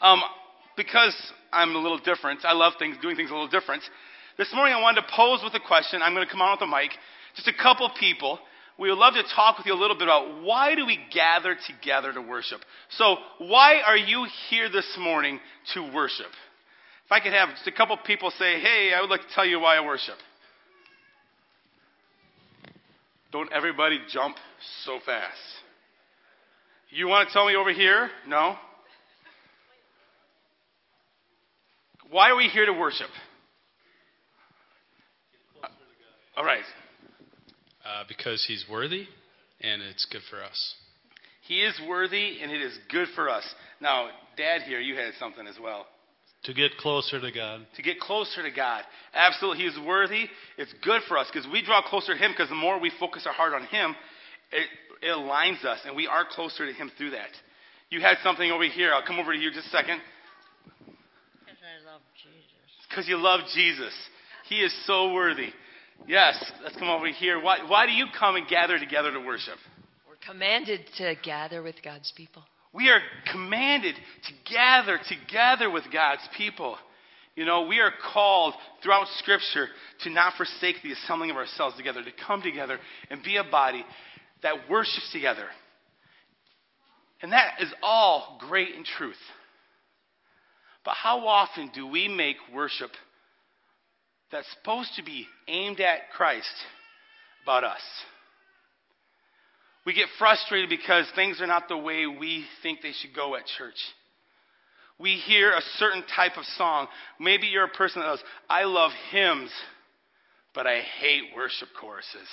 Um, because I'm a little different, I love things, doing things a little different. This morning I wanted to pose with a question. I'm going to come on with the mic. Just a couple people. We would love to talk with you a little bit about why do we gather together to worship. So, why are you here this morning to worship? If I could have just a couple people say, "Hey, I would like to tell you why I worship." Don't everybody jump so fast. You want to tell me over here? No? Why are we here to worship? All right. Uh, because he's worthy and it's good for us. He is worthy and it is good for us. Now, Dad here, you had something as well. To get closer to God. To get closer to God. Absolutely. He is worthy. It's good for us because we draw closer to Him because the more we focus our heart on Him, it, it aligns us and we are closer to Him through that. You had something over here. I'll come over to you just a second. Because I love Jesus. Because you love Jesus. He is so worthy. Yes, let's come over here. Why, why do you come and gather together to worship? We're commanded to gather with God's people. We are commanded to gather together with God's people. You know, we are called throughout Scripture to not forsake the assembling of ourselves together, to come together and be a body that worships together. And that is all great in truth. But how often do we make worship that's supposed to be aimed at Christ about us? We get frustrated because things are not the way we think they should go at church. We hear a certain type of song. Maybe you're a person that goes, I love hymns, but I hate worship choruses.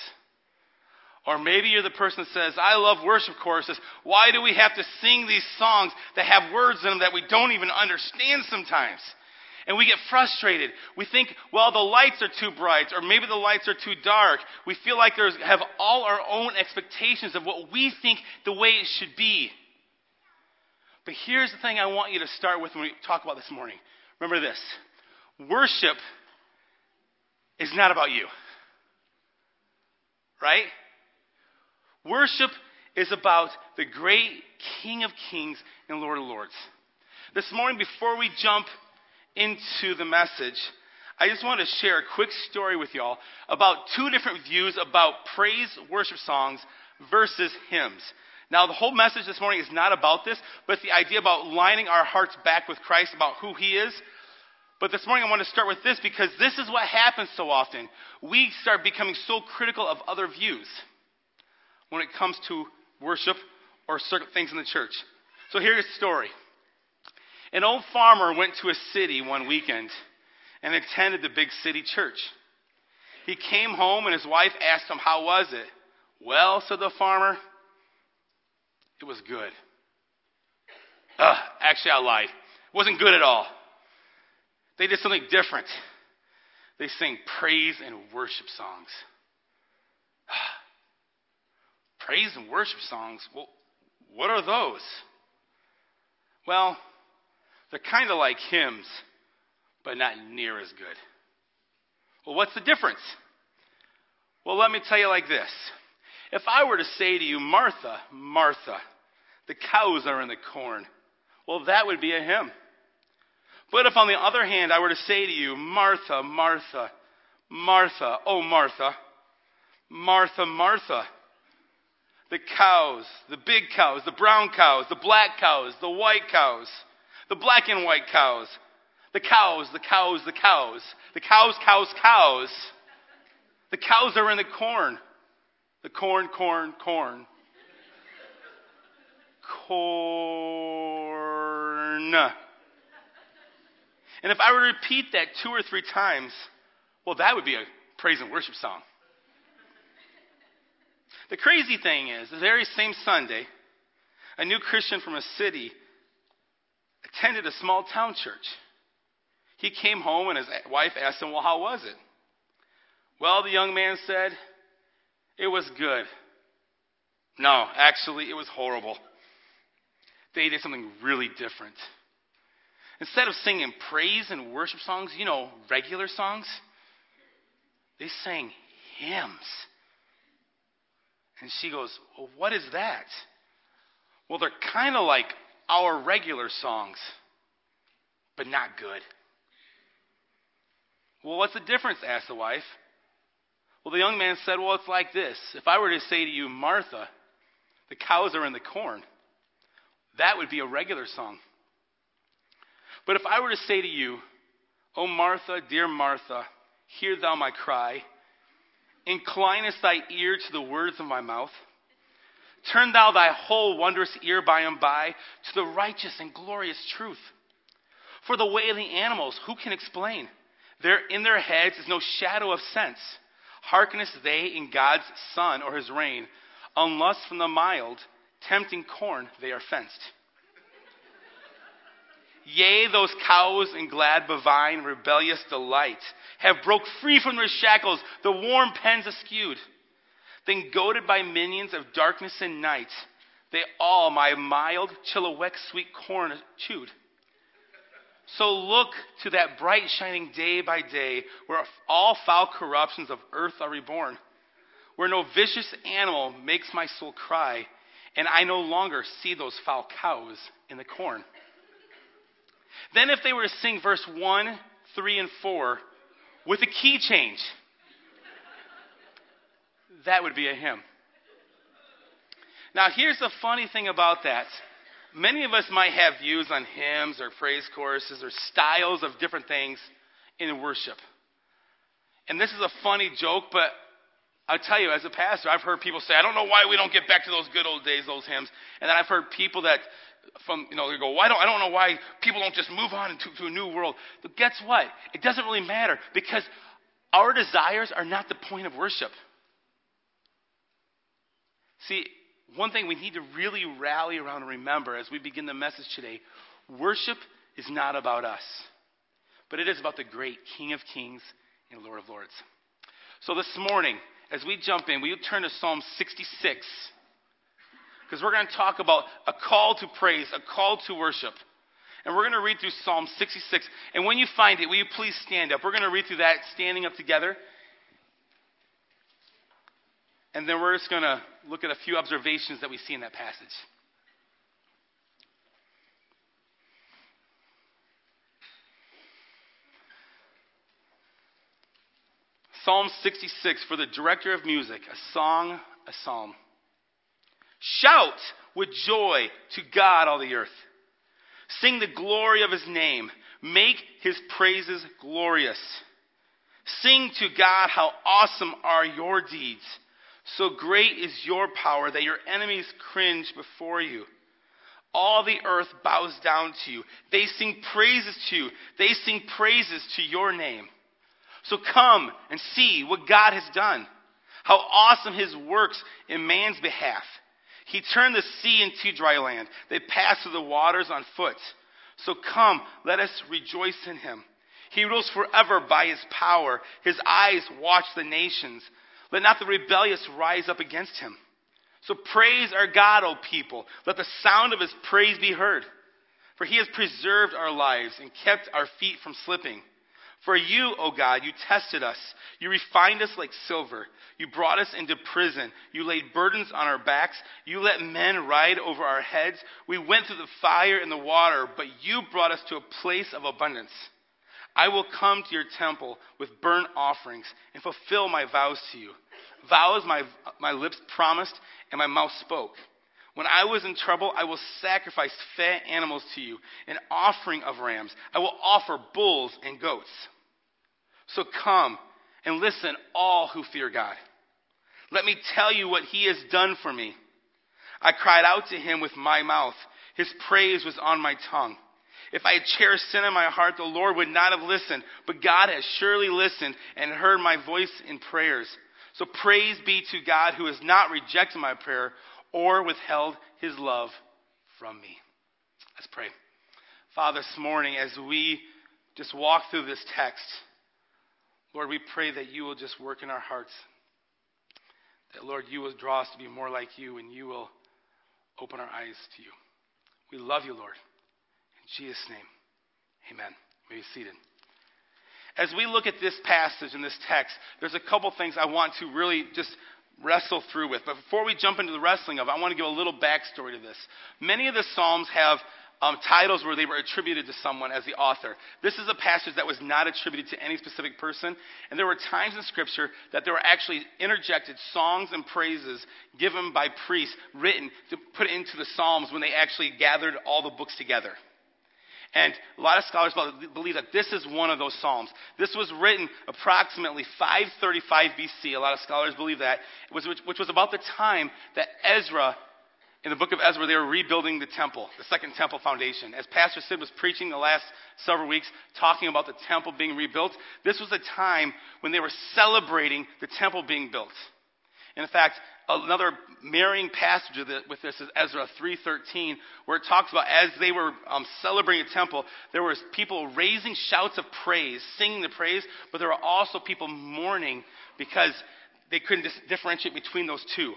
Or maybe you're the person that says, I love worship choruses. Why do we have to sing these songs that have words in them that we don't even understand sometimes? And we get frustrated. We think, well, the lights are too bright, or maybe the lights are too dark. We feel like we have all our own expectations of what we think the way it should be. But here's the thing I want you to start with when we talk about this morning. Remember this worship is not about you. Right? Worship is about the great King of Kings and Lord of Lords. This morning, before we jump into the message, I just want to share a quick story with y'all about two different views about praise worship songs versus hymns. Now, the whole message this morning is not about this, but the idea about lining our hearts back with Christ, about who He is. But this morning I want to start with this because this is what happens so often. We start becoming so critical of other views when it comes to worship or certain things in the church. So here's the story. An old farmer went to a city one weekend and attended the big city church. He came home and his wife asked him, How was it? Well, said the farmer, it was good. Ugh, actually, I lied. It wasn't good at all. They did something different. They sang praise and worship songs. Praise and worship songs? Well, what are those? Well, they're kind of like hymns, but not near as good. Well, what's the difference? Well, let me tell you like this. If I were to say to you, Martha, Martha, the cows are in the corn, well, that would be a hymn. But if, on the other hand, I were to say to you, Martha, Martha, Martha, oh, Martha, Martha, Martha, the cows, the big cows, the brown cows, the black cows, the white cows, the black and white cows, the cows, the cows, the cows, the cows, cows, cows, the cows are in the corn. The corn, corn, corn. Corn. And if I were to repeat that two or three times, well, that would be a praise and worship song. The crazy thing is, the very same Sunday, a new Christian from a city attended a small town church. He came home and his wife asked him, Well, how was it? Well, the young man said, It was good. No, actually, it was horrible. They did something really different. Instead of singing praise and worship songs, you know, regular songs, they sang hymns. And she goes, Well, what is that? Well, they're kind of like our regular songs. but not good. Well, what's the difference? asked the wife. Well, the young man said, Well, it's like this. If I were to say to you, Martha, the cows are in the corn, that would be a regular song. But if I were to say to you, O Martha, dear Martha, hear thou my cry, inclinest thy ear to the words of my mouth, turn thou thy whole wondrous ear by and by to the righteous and glorious truth. For the way of the animals, who can explain? There in their heads is no shadow of sense. Hearkenest they in God's sun or his rain, unless from the mild, tempting corn they are fenced. Yea, those cows in glad bovine rebellious delight have broke free from their shackles, the warm pens askewed. Then goaded by minions of darkness and night, they all my mild chilliwack sweet corn chewed. So look to that bright shining day by day, where all foul corruptions of earth are reborn, where no vicious animal makes my soul cry, and I no longer see those foul cows in the corn. Then, if they were to sing verse 1, 3, and 4 with a key change, that would be a hymn. Now, here's the funny thing about that. Many of us might have views on hymns or praise choruses or styles of different things in worship. And this is a funny joke, but I'll tell you, as a pastor, I've heard people say, I don't know why we don't get back to those good old days, those hymns. And then I've heard people that from, you know, they go, why don't, I don't know why people don't just move on to, to a new world. But guess what? It doesn't really matter because our desires are not the point of worship. See, one thing we need to really rally around and remember as we begin the message today worship is not about us, but it is about the great King of Kings and Lord of Lords. So this morning, as we jump in, will you turn to Psalm 66? Because we're going to talk about a call to praise, a call to worship. And we're going to read through Psalm 66. And when you find it, will you please stand up? We're going to read through that standing up together. And then we're just going to look at a few observations that we see in that passage. Psalm 66 for the director of music, a song, a psalm. Shout with joy to God, all the earth. Sing the glory of his name. Make his praises glorious. Sing to God how awesome are your deeds. So great is your power that your enemies cringe before you. All the earth bows down to you. They sing praises to you. They sing praises to your name. So come and see what God has done. How awesome his works in man's behalf. He turned the sea into dry land. They passed through the waters on foot. So come, let us rejoice in him. He rules forever by his power. His eyes watch the nations. Let not the rebellious rise up against him. So praise our God, O people. Let the sound of his praise be heard. For he has preserved our lives and kept our feet from slipping. For you, O God, you tested us. You refined us like silver. You brought us into prison. You laid burdens on our backs. You let men ride over our heads. We went through the fire and the water, but you brought us to a place of abundance. I will come to your temple with burnt offerings and fulfill my vows to you. Vows my, my lips promised and my mouth spoke. When I was in trouble, I will sacrifice fat animals to you, an offering of rams. I will offer bulls and goats. So come and listen, all who fear God. Let me tell you what he has done for me. I cried out to him with my mouth. His praise was on my tongue. If I had cherished sin in my heart, the Lord would not have listened. But God has surely listened and heard my voice in prayers. So praise be to God who has not rejected my prayer or withheld his love from me. Let's pray. Father, this morning, as we just walk through this text, Lord, we pray that you will just work in our hearts. That, Lord, you will draw us to be more like you and you will open our eyes to you. We love you, Lord. In Jesus' name, amen. May be seated. As we look at this passage and this text, there's a couple things I want to really just wrestle through with. But before we jump into the wrestling of it, I want to give a little backstory to this. Many of the Psalms have um, titles where they were attributed to someone as the author. This is a passage that was not attributed to any specific person. And there were times in Scripture that there were actually interjected songs and praises given by priests, written to put into the Psalms when they actually gathered all the books together. And a lot of scholars believe that this is one of those Psalms. This was written approximately 535 BC. A lot of scholars believe that, which, which was about the time that Ezra in the book of Ezra, they were rebuilding the temple, the second temple foundation. As Pastor Sid was preaching the last several weeks, talking about the temple being rebuilt, this was a time when they were celebrating the temple being built. And in fact, another marrying passage with this is Ezra 3.13, where it talks about as they were um, celebrating the temple, there was people raising shouts of praise, singing the praise, but there were also people mourning because they couldn't dis- differentiate between those two.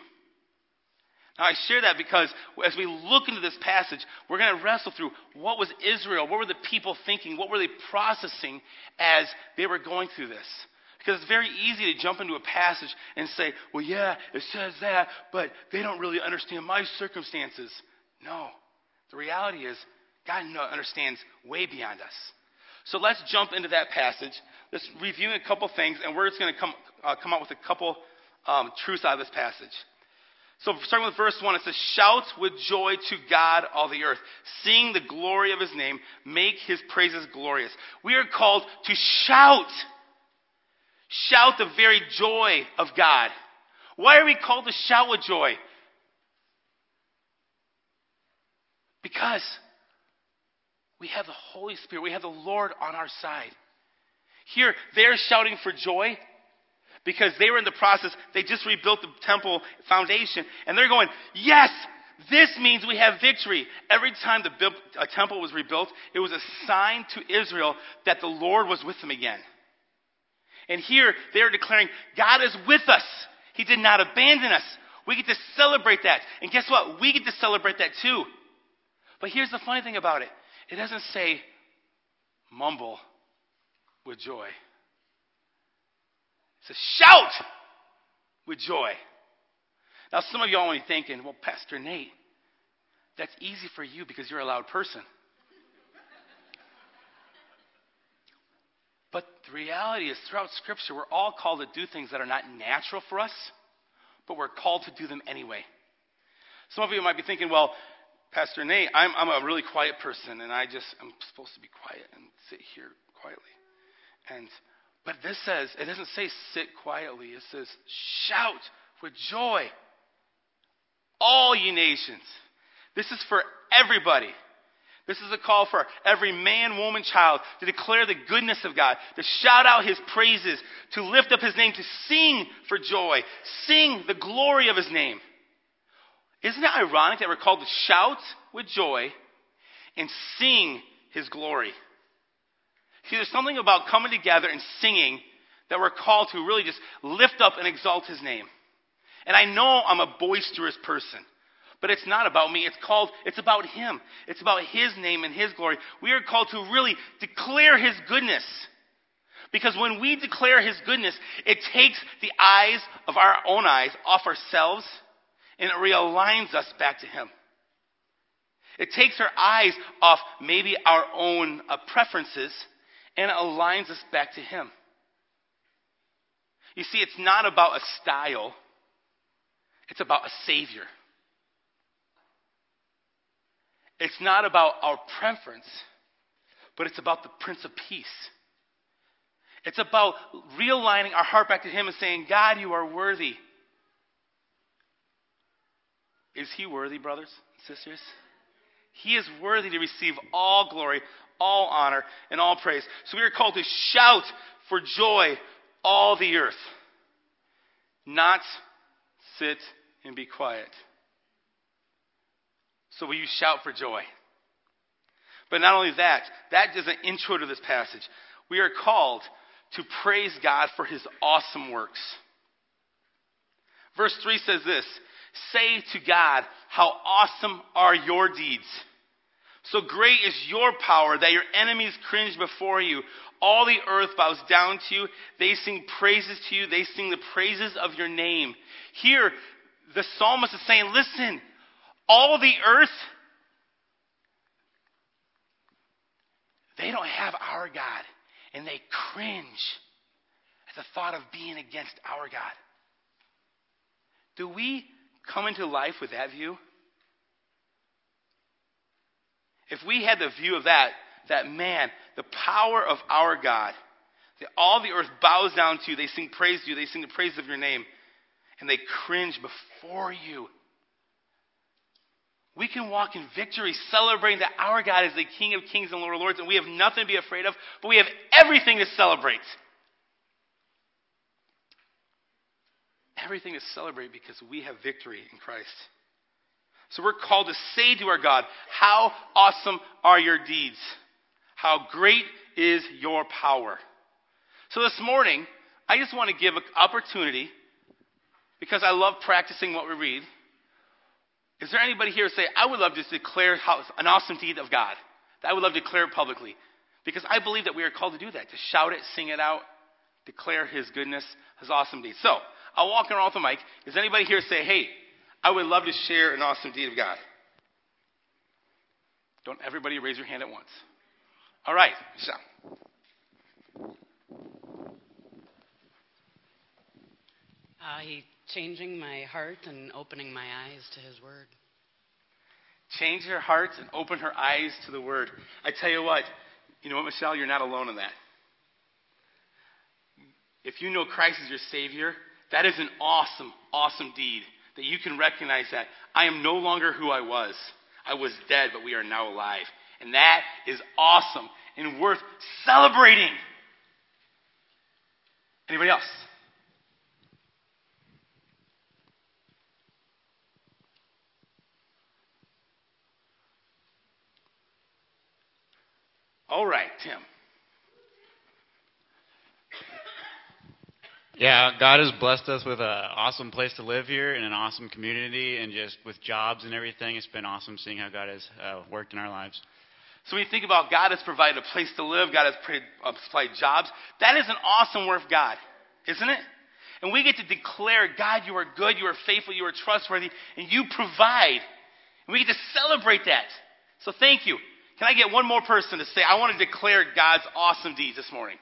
Now, I share that because as we look into this passage, we're going to wrestle through what was Israel? What were the people thinking? What were they processing as they were going through this? Because it's very easy to jump into a passage and say, well, yeah, it says that, but they don't really understand my circumstances. No. The reality is, God understands way beyond us. So let's jump into that passage. Let's review a couple things, and we're just going to come, uh, come up with a couple um, truths out of this passage. So, starting with verse 1, it says, Shout with joy to God, all the earth. Sing the glory of his name. Make his praises glorious. We are called to shout. Shout the very joy of God. Why are we called to shout with joy? Because we have the Holy Spirit, we have the Lord on our side. Here, they're shouting for joy because they were in the process, they just rebuilt the temple foundation, and they're going, Yes, this means we have victory. Every time the a temple was rebuilt, it was a sign to Israel that the Lord was with them again. And here they are declaring, God is with us. He did not abandon us. We get to celebrate that. And guess what? We get to celebrate that too. But here's the funny thing about it it doesn't say mumble with joy says, shout with joy. Now, some of y'all may be thinking, well, Pastor Nate, that's easy for you because you're a loud person. But the reality is, throughout Scripture, we're all called to do things that are not natural for us, but we're called to do them anyway. Some of you might be thinking, well, Pastor Nate, I'm, I'm a really quiet person, and I just, I'm supposed to be quiet and sit here quietly. And but this says, it doesn't say sit quietly, it says shout with joy. All ye nations. This is for everybody. This is a call for every man, woman, child to declare the goodness of God, to shout out his praises, to lift up his name, to sing for joy, sing the glory of his name. Isn't it ironic that we're called to shout with joy and sing his glory? See, there's something about coming together and singing that we're called to really just lift up and exalt his name. And I know I'm a boisterous person, but it's not about me. It's called, it's about him. It's about his name and his glory. We are called to really declare his goodness. Because when we declare his goodness, it takes the eyes of our own eyes off ourselves and it realigns us back to him. It takes our eyes off maybe our own uh, preferences and it aligns us back to Him. You see, it's not about a style, it's about a Savior. It's not about our preference, but it's about the Prince of Peace. It's about realigning our heart back to Him and saying, God, you are worthy. Is He worthy, brothers and sisters? He is worthy to receive all glory, all honor, and all praise. So we are called to shout for joy all the earth, not sit and be quiet. So will you shout for joy? But not only that, that is an intro to this passage. We are called to praise God for his awesome works. Verse 3 says this Say to God, How awesome are your deeds! So great is your power that your enemies cringe before you. All the earth bows down to you. They sing praises to you. They sing the praises of your name. Here, the psalmist is saying, listen, all the earth, they don't have our God, and they cringe at the thought of being against our God. Do we come into life with that view? If we had the view of that, that man, the power of our God, that all the earth bows down to you, they sing praise to you, they sing the praise of your name, and they cringe before you. We can walk in victory, celebrating that our God is the King of kings and Lord of lords, and we have nothing to be afraid of, but we have everything to celebrate. Everything to celebrate because we have victory in Christ. So we're called to say to our God, How awesome are your deeds? How great is your power? So this morning, I just want to give an opportunity, because I love practicing what we read. Is there anybody here say, I would love to declare an awesome deed of God? That I would love to declare publicly. Because I believe that we are called to do that, to shout it, sing it out, declare his goodness, his awesome deeds. So, I'll walk around with the mic. Is anybody here say, hey, I would love to share an awesome deed of God? Don't everybody raise your hand at once. All right, Michelle. Uh, he changing my heart and opening my eyes to his word. Change her heart and open her eyes to the word. I tell you what, you know what, Michelle? You're not alone in that. If you know Christ as your Savior, that is an awesome, awesome deed that you can recognize that I am no longer who I was. I was dead, but we are now alive. And that is awesome and worth celebrating. Anybody else? All right, Tim. Yeah, God has blessed us with an awesome place to live here and an awesome community, and just with jobs and everything. It's been awesome seeing how God has uh, worked in our lives. So when you think about God has provided a place to live, God has uh, supplied jobs, that is an awesome work of God, isn't it? And we get to declare, God, you are good, you are faithful, you are trustworthy, and you provide. And we get to celebrate that. So thank you. Can I get one more person to say, I want to declare God's awesome deeds this morning?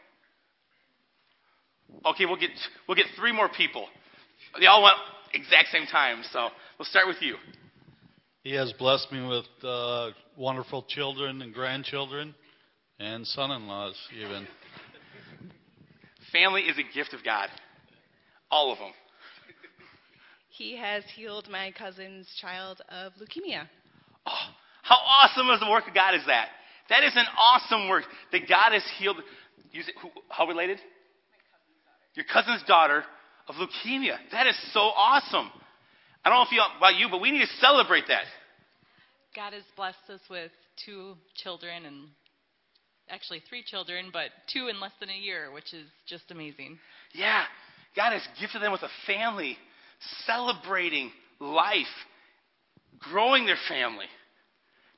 Okay, we'll get, we'll get three more people. They all went exact same time, so we'll start with you. He has blessed me with uh, wonderful children and grandchildren and son in laws, even. Family is a gift of God. All of them. He has healed my cousin's child of leukemia. Oh, how awesome is the work of God is that? That is an awesome work that God has healed. Who, how related? Your cousin's daughter of leukemia. That is so awesome. I don't know if you, about you, but we need to celebrate that. God has blessed us with two children and actually three children, but two in less than a year, which is just amazing. Yeah. God has gifted them with a family, celebrating life, growing their family.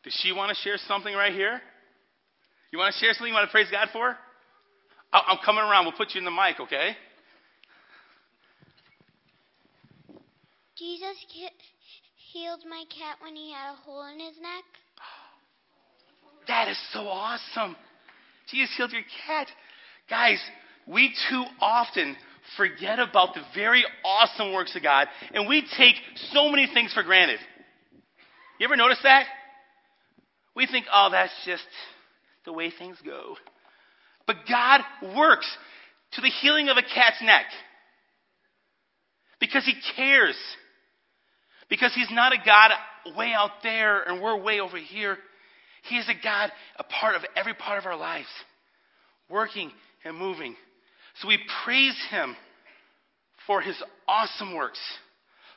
Does she want to share something right here? You want to share something you want to praise God for? I'm coming around. We'll put you in the mic, okay? Jesus healed my cat when he had a hole in his neck. That is so awesome. Jesus healed your cat. Guys, we too often forget about the very awesome works of God, and we take so many things for granted. You ever notice that? We think, oh, that's just the way things go. But God works to the healing of a cat's neck because He cares. Because He's not a God way out there and we're way over here. He is a God, a part of every part of our lives, working and moving. So we praise Him for His awesome works.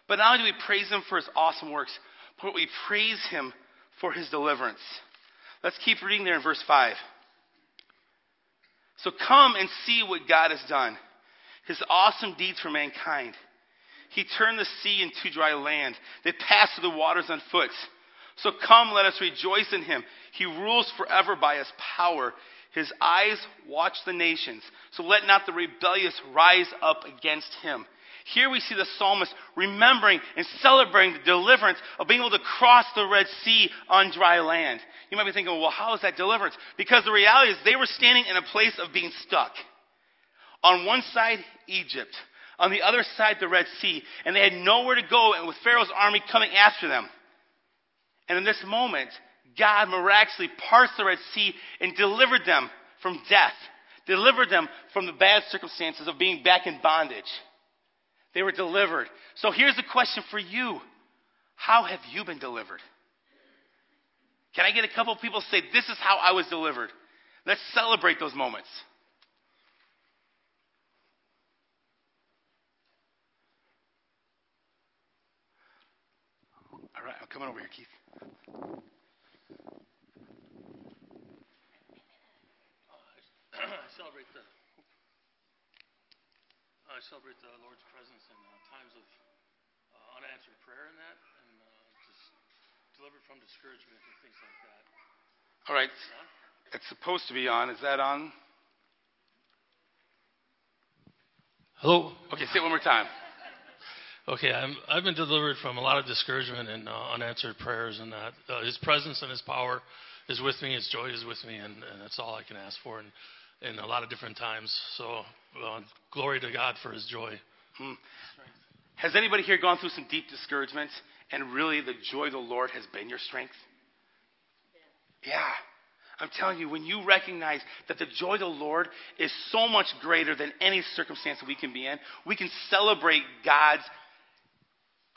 But not only do we praise Him for His awesome works, but we praise Him for his deliverance. Let's keep reading there in verse 5. So come and see what God has done, his awesome deeds for mankind. He turned the sea into dry land. They passed through the waters on foot. So come, let us rejoice in him. He rules forever by his power. His eyes watch the nations. So let not the rebellious rise up against him. Here we see the psalmist remembering and celebrating the deliverance of being able to cross the Red Sea on dry land. You might be thinking, well, how is that deliverance? Because the reality is they were standing in a place of being stuck. On one side, Egypt. On the other side, the Red Sea. And they had nowhere to go, and with Pharaoh's army coming after them. And in this moment, God miraculously parts the Red Sea and delivered them from death, delivered them from the bad circumstances of being back in bondage. They were delivered. So here's the question for you How have you been delivered? Can I get a couple of people to say, This is how I was delivered? Let's celebrate those moments. All right, I'm coming over here, Keith. I celebrate the I celebrate the Lord's presence in uh, times of uh, unanswered prayer in that, and uh, just delivered from discouragement and things like that. All right, it's supposed to be on. Is that on? Hello. Okay, say it one more time. Okay, I'm, I've been delivered from a lot of discouragement and uh, unanswered prayers, and that uh, His presence and His power is with me. His joy is with me, and, and that's all I can ask for. And in a lot of different times. So, uh, glory to God for His joy. Hmm. Has anybody here gone through some deep discouragement, and really the joy of the Lord has been your strength? Yeah. yeah. I'm telling you, when you recognize that the joy of the Lord is so much greater than any circumstance that we can be in, we can celebrate God's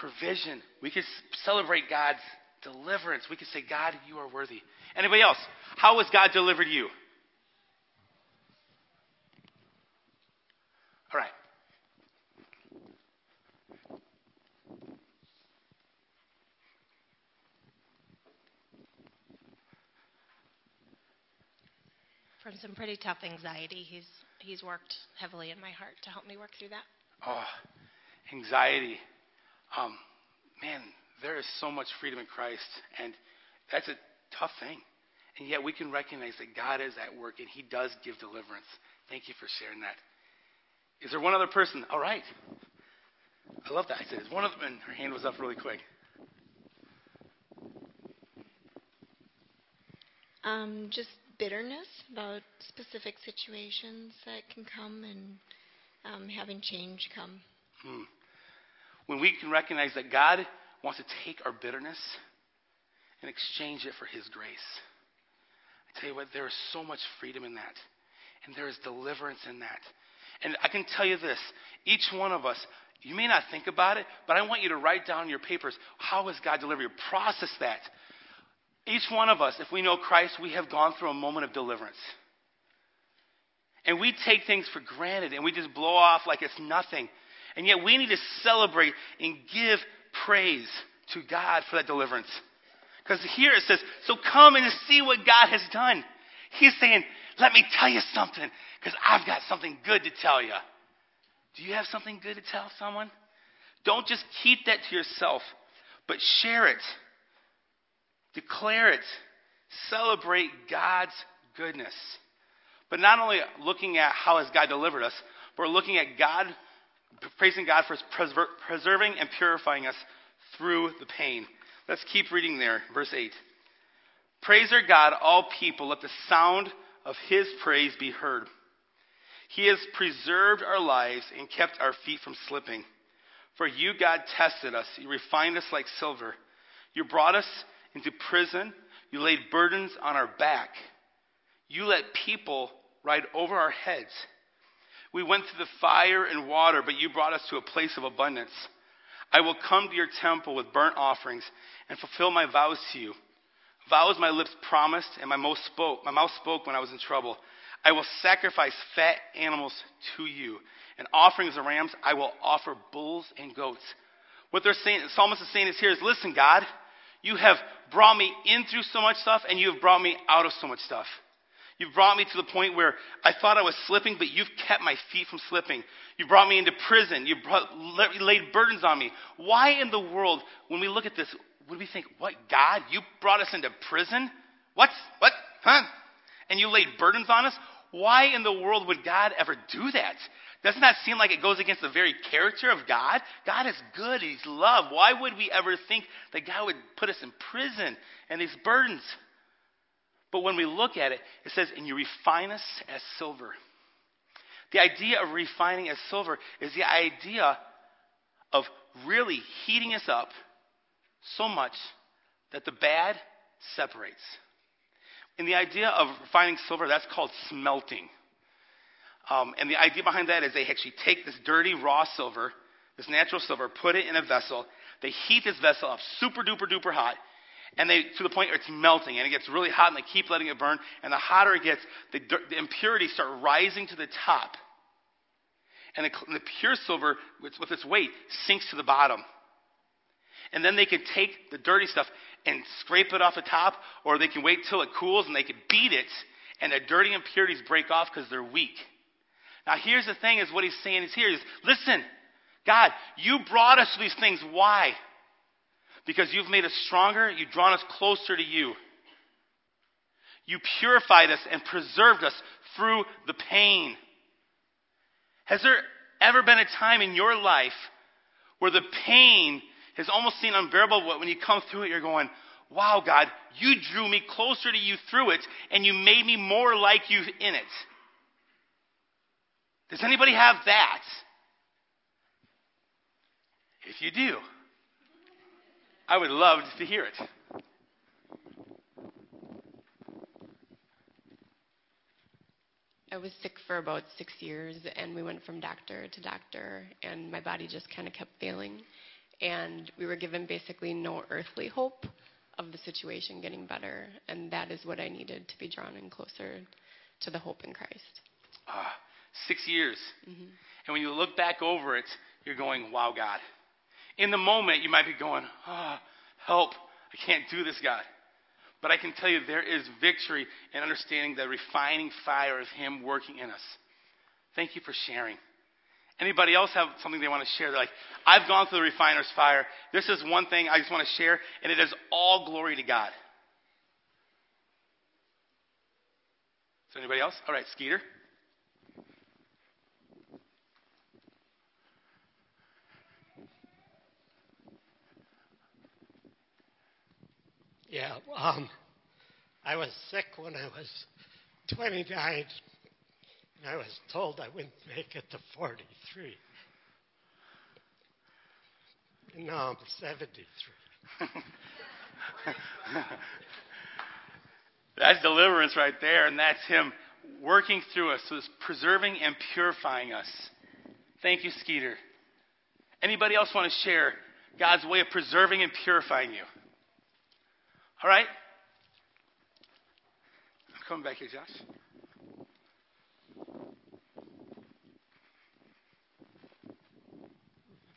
provision. We can celebrate God's deliverance. We can say, God, you are worthy. Anybody else? How has God delivered you? All right. From some pretty tough anxiety, he's he's worked heavily in my heart to help me work through that. Oh, anxiety. Um, man, there is so much freedom in Christ, and that's a tough thing. And yet we can recognize that God is at work and He does give deliverance. Thank you for sharing that. Is there one other person? All right. I love that. I said, is one of them, and her hand was up really quick. Um, just bitterness about specific situations that can come and um, having change come. Hmm. When we can recognize that God wants to take our bitterness and exchange it for His grace. I tell you what, there is so much freedom in that. And there is deliverance in that. And I can tell you this each one of us, you may not think about it, but I want you to write down your papers how has God delivered you? Process that. Each one of us, if we know Christ, we have gone through a moment of deliverance. And we take things for granted and we just blow off like it's nothing. And yet we need to celebrate and give praise to God for that deliverance. Because here it says, so come and see what God has done. He's saying, let me tell you something because I've got something good to tell you. Do you have something good to tell someone? Don't just keep that to yourself, but share it. Declare it. Celebrate God's goodness. But not only looking at how has God delivered us, but we're looking at God, praising God for preser- preserving and purifying us through the pain. Let's keep reading there. Verse 8. Praise our God, all people. Let the sound of his praise be heard. He has preserved our lives and kept our feet from slipping. For you, God, tested us. You refined us like silver. You brought us into prison. You laid burdens on our back. You let people ride over our heads. We went through the fire and water, but you brought us to a place of abundance. I will come to your temple with burnt offerings and fulfill my vows to you. Vows my lips promised and my mouth spoke. My mouth spoke when I was in trouble. I will sacrifice fat animals to you, and offerings of rams. I will offer bulls and goats. What they're saying, the psalmist is saying is here is, listen, God, you have brought me in through so much stuff, and you have brought me out of so much stuff. You've brought me to the point where I thought I was slipping, but you've kept my feet from slipping. You brought me into prison. You brought, laid burdens on me. Why in the world, when we look at this, would we think, what, God, you brought us into prison? What? What? Huh? and you laid burdens on us, why in the world would God ever do that? Doesn't that seem like it goes against the very character of God? God is good, He's love. Why would we ever think that God would put us in prison and these burdens? But when we look at it, it says, and you refine us as silver. The idea of refining as silver is the idea of really heating us up so much that the bad separates. In the idea of refining silver, that's called smelting. Um, and the idea behind that is they actually take this dirty, raw silver, this natural silver, put it in a vessel. They heat this vessel up super duper duper hot, and they to the point where it's melting, and it gets really hot, and they keep letting it burn. And the hotter it gets, the, the impurities start rising to the top, and the, and the pure silver, with, with its weight, sinks to the bottom. And then they can take the dirty stuff and scrape it off the top, or they can wait till it cools and they can beat it, and the dirty impurities break off because they're weak. Now, here's the thing: is what he's saying is here is listen, God, you brought us these things. Why? Because you've made us stronger. You've drawn us closer to you. You purified us and preserved us through the pain. Has there ever been a time in your life where the pain has almost seemed unbearable, but when you come through it, you're going, Wow, God, you drew me closer to you through it, and you made me more like you in it. Does anybody have that? If you do, I would love to hear it. I was sick for about six years, and we went from doctor to doctor, and my body just kind of kept failing. And we were given basically no earthly hope of the situation getting better, and that is what I needed to be drawn in closer to the hope in Christ. Ah, six years. Mm-hmm. And when you look back over it, you're going, wow, God. In the moment, you might be going, oh, help. I can't do this, God. But I can tell you there is victory in understanding the refining fire of Him working in us. Thank you for sharing. Anybody else have something they want to share? They're like, I've gone through the refiner's fire. This is one thing I just want to share, and it is all glory to God. Is there anybody else? All right, Skeeter. Yeah, um, I was sick when I was 29, and I was told I wouldn't make it to 43. And now I'm 73. that's deliverance right there, and that's Him working through us, so it's preserving and purifying us. Thank you, Skeeter. Anybody else want to share God's way of preserving and purifying you? All right? Coming back here, Josh.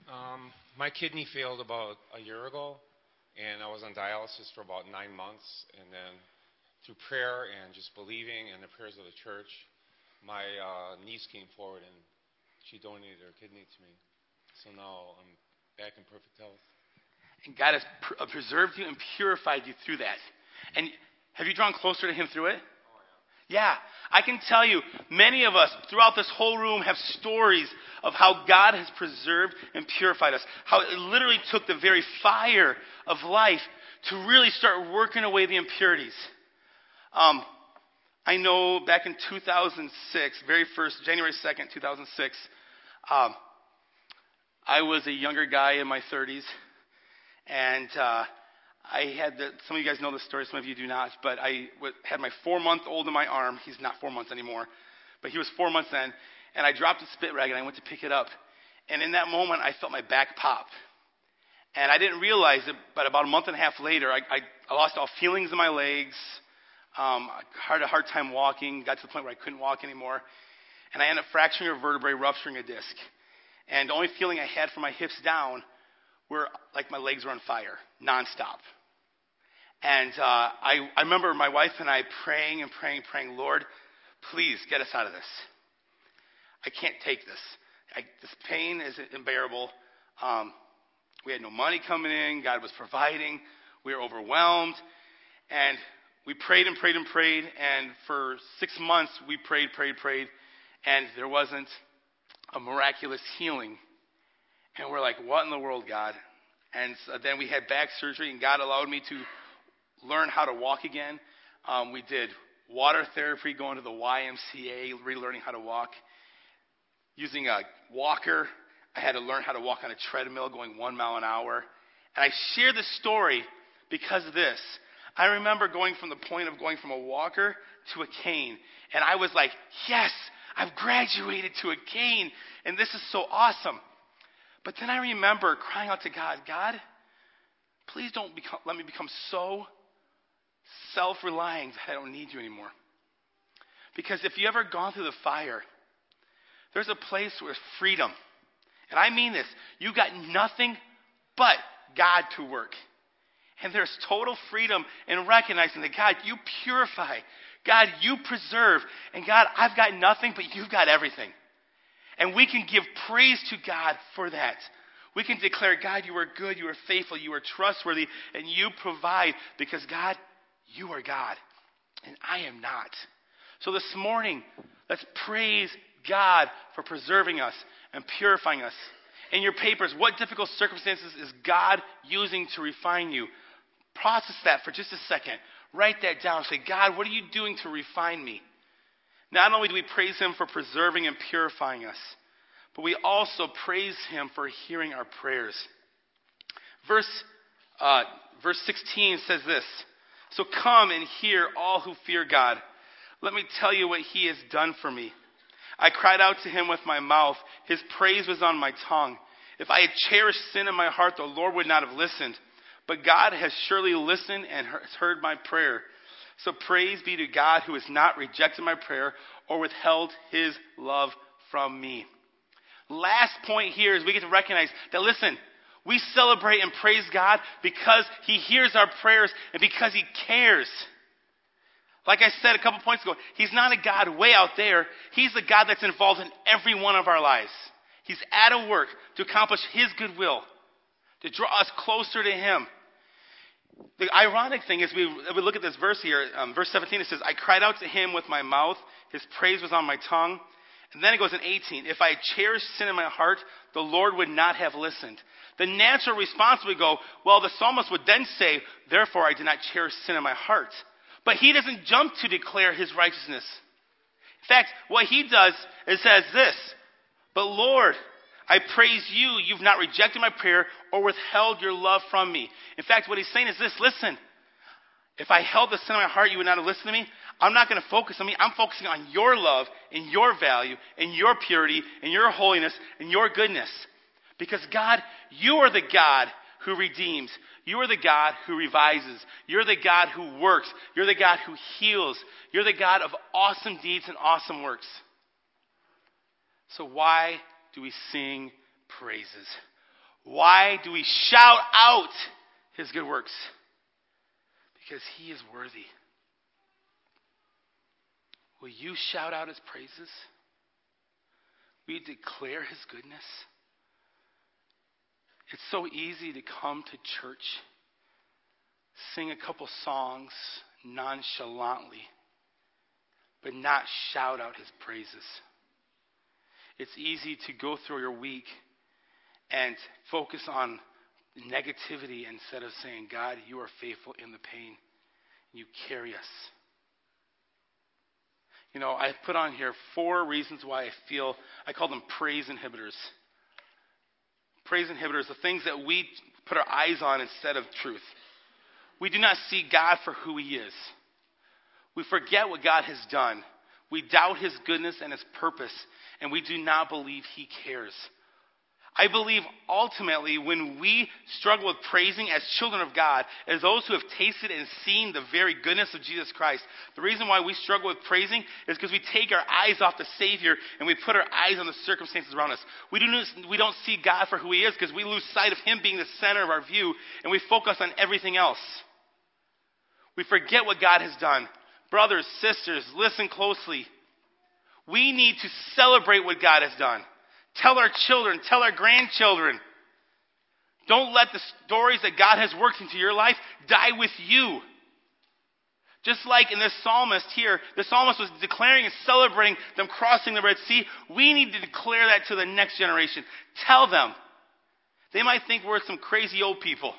Um, my kidney failed about a year ago, and I was on dialysis for about nine months. And then through prayer and just believing and the prayers of the church, my uh, niece came forward and she donated her kidney to me. So now I'm back in perfect health. And God has uh, preserved you and purified you through that. And have you drawn closer to Him through it? Yeah, I can tell you, many of us throughout this whole room have stories of how God has preserved and purified us. How it literally took the very fire of life to really start working away the impurities. Um, I know back in 2006, very first, January 2nd, 2006, um, I was a younger guy in my 30s. And uh, I had the, some of you guys know the story, some of you do not, but I w- had my four month old in my arm. He's not four months anymore, but he was four months then. And I dropped a spit rag and I went to pick it up. And in that moment, I felt my back pop. And I didn't realize it, but about a month and a half later, I, I, I lost all feelings in my legs. Um, I had a hard time walking, got to the point where I couldn't walk anymore. And I ended up fracturing a vertebrae, rupturing a disc. And the only feeling I had from my hips down were like my legs were on fire, nonstop. And uh, I, I remember my wife and I praying and praying, praying, Lord, please get us out of this. I can't take this. I, this pain is unbearable. Um, we had no money coming in. God was providing. We were overwhelmed. And we prayed and prayed and prayed, and for six months we prayed, prayed, prayed, and there wasn't a miraculous healing. And we're like, what in the world, God? And so then we had back surgery, and God allowed me to learn how to walk again. Um, we did water therapy, going to the YMCA, relearning how to walk. Using a walker, I had to learn how to walk on a treadmill going one mile an hour. And I share this story because of this. I remember going from the point of going from a walker to a cane. And I was like, yes, I've graduated to a cane. And this is so awesome. But then I remember crying out to God, God, please don't become, let me become so self relying that I don't need you anymore. Because if you ever gone through the fire, there's a place where freedom, and I mean this, you got nothing but God to work. And there's total freedom in recognizing that God, you purify. God, you preserve. And God, I've got nothing, but you've got everything. And we can give praise to God for that. We can declare, God, you are good, you are faithful, you are trustworthy, and you provide because, God, you are God, and I am not. So this morning, let's praise God for preserving us and purifying us. In your papers, what difficult circumstances is God using to refine you? Process that for just a second. Write that down. Say, God, what are you doing to refine me? Not only do we praise Him for preserving and purifying us, but we also praise Him for hearing our prayers. Verse, uh, verse 16 says this So come and hear all who fear God. Let me tell you what He has done for me. I cried out to Him with my mouth, His praise was on my tongue. If I had cherished sin in my heart, the Lord would not have listened. But God has surely listened and heard my prayer. So praise be to God who has not rejected my prayer or withheld his love from me. Last point here is we get to recognize that listen, we celebrate and praise God because he hears our prayers and because he cares. Like I said a couple points ago, he's not a God way out there. He's the God that's involved in every one of our lives. He's at a work to accomplish his goodwill, to draw us closer to him. The ironic thing is, we, we look at this verse here, um, verse 17, it says, I cried out to him with my mouth, his praise was on my tongue. And then it goes in 18, if I cherished sin in my heart, the Lord would not have listened. The natural response would go, well, the psalmist would then say, therefore I did not cherish sin in my heart. But he doesn't jump to declare his righteousness. In fact, what he does is says this, but Lord, I praise you. You've not rejected my prayer or withheld your love from me. In fact, what he's saying is this listen, if I held the sin in my heart, you would not have listened to me. I'm not going to focus on me. I'm focusing on your love and your value and your purity and your holiness and your goodness. Because God, you are the God who redeems. You are the God who revises. You're the God who works. You're the God who heals. You're the God of awesome deeds and awesome works. So why do we sing praises? Why do we shout out his good works? Because he is worthy. Will you shout out his praises? You declare his goodness? It's so easy to come to church, sing a couple songs nonchalantly, but not shout out his praises. It's easy to go through your week and focus on negativity instead of saying, God, you are faithful in the pain. You carry us. You know, I put on here four reasons why I feel, I call them praise inhibitors. Praise inhibitors, the things that we put our eyes on instead of truth. We do not see God for who He is. We forget what God has done. We doubt His goodness and His purpose and we do not believe He cares. I believe ultimately when we struggle with praising as children of God, as those who have tasted and seen the very goodness of Jesus Christ, the reason why we struggle with praising is because we take our eyes off the Savior and we put our eyes on the circumstances around us. We, do, we don't see God for who He is because we lose sight of Him being the center of our view and we focus on everything else. We forget what God has done. Brothers, sisters, listen closely. We need to celebrate what God has done. Tell our children, tell our grandchildren. Don't let the stories that God has worked into your life die with you. Just like in this psalmist here, the psalmist was declaring and celebrating them crossing the Red Sea. We need to declare that to the next generation. Tell them. They might think we're some crazy old people.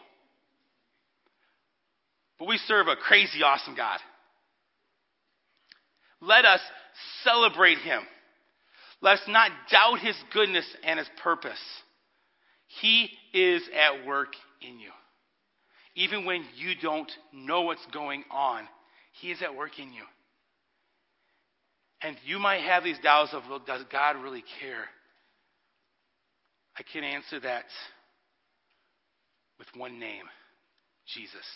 But we serve a crazy, awesome God. Let us celebrate Him. Let's not doubt His goodness and His purpose. He is at work in you. Even when you don't know what's going on, he is at work in you. And you might have these doubts of, well, does God really care? I can answer that with one name Jesus.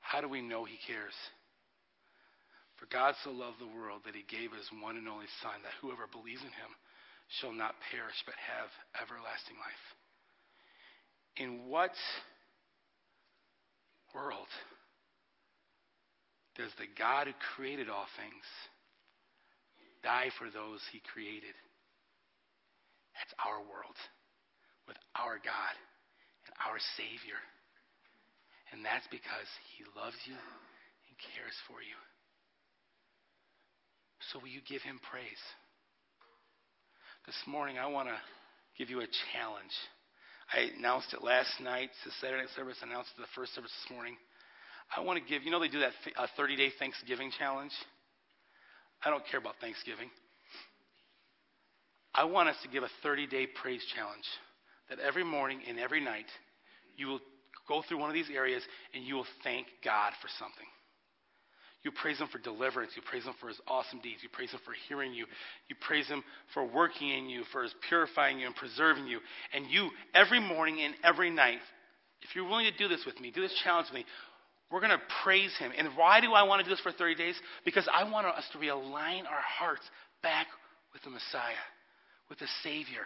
How do we know He cares? For God so loved the world that He gave His one and only Son, that whoever believes in Him shall not perish but have everlasting life. In what world does the God who created all things die for those he created? That's our world with our God and our Savior. And that's because he loves you and cares for you. So will you give him praise? This morning, I want to give you a challenge. I announced it last night. The Saturday night service announced it the first service this morning. I want to give, you know, they do that 30 day Thanksgiving challenge. I don't care about Thanksgiving. I want us to give a 30 day praise challenge that every morning and every night you will go through one of these areas and you will thank God for something. You praise Him for deliverance. You praise Him for His awesome deeds. You praise Him for hearing you. You praise Him for working in you, for His purifying you and preserving you. And you, every morning and every night, if you're willing to do this with me, do this challenge with me, we're going to praise Him. And why do I want to do this for 30 days? Because I want us to realign our hearts back with the Messiah, with the Savior.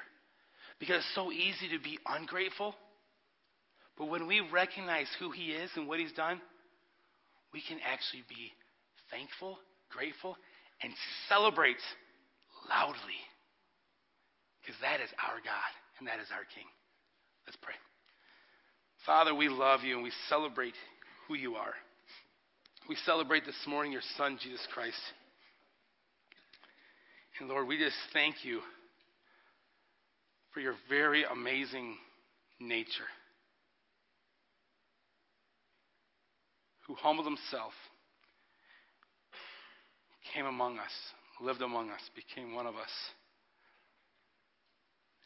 Because it's so easy to be ungrateful. But when we recognize who He is and what He's done, we can actually be thankful, grateful, and celebrate loudly. Because that is our God and that is our King. Let's pray. Father, we love you and we celebrate who you are. We celebrate this morning your Son, Jesus Christ. And Lord, we just thank you for your very amazing nature, who humbled himself came among us, lived among us, became one of us,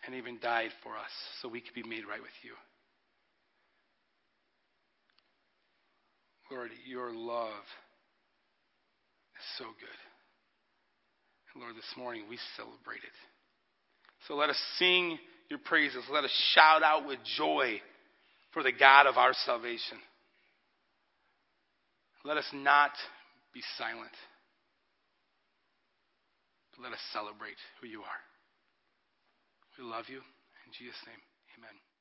and even died for us so we could be made right with you. Lord, your love is so good. And Lord, this morning we celebrate it. So let us sing your praises. Let us shout out with joy for the God of our salvation. Let us not be silent. Let us celebrate who you are. We love you. In Jesus' name, amen.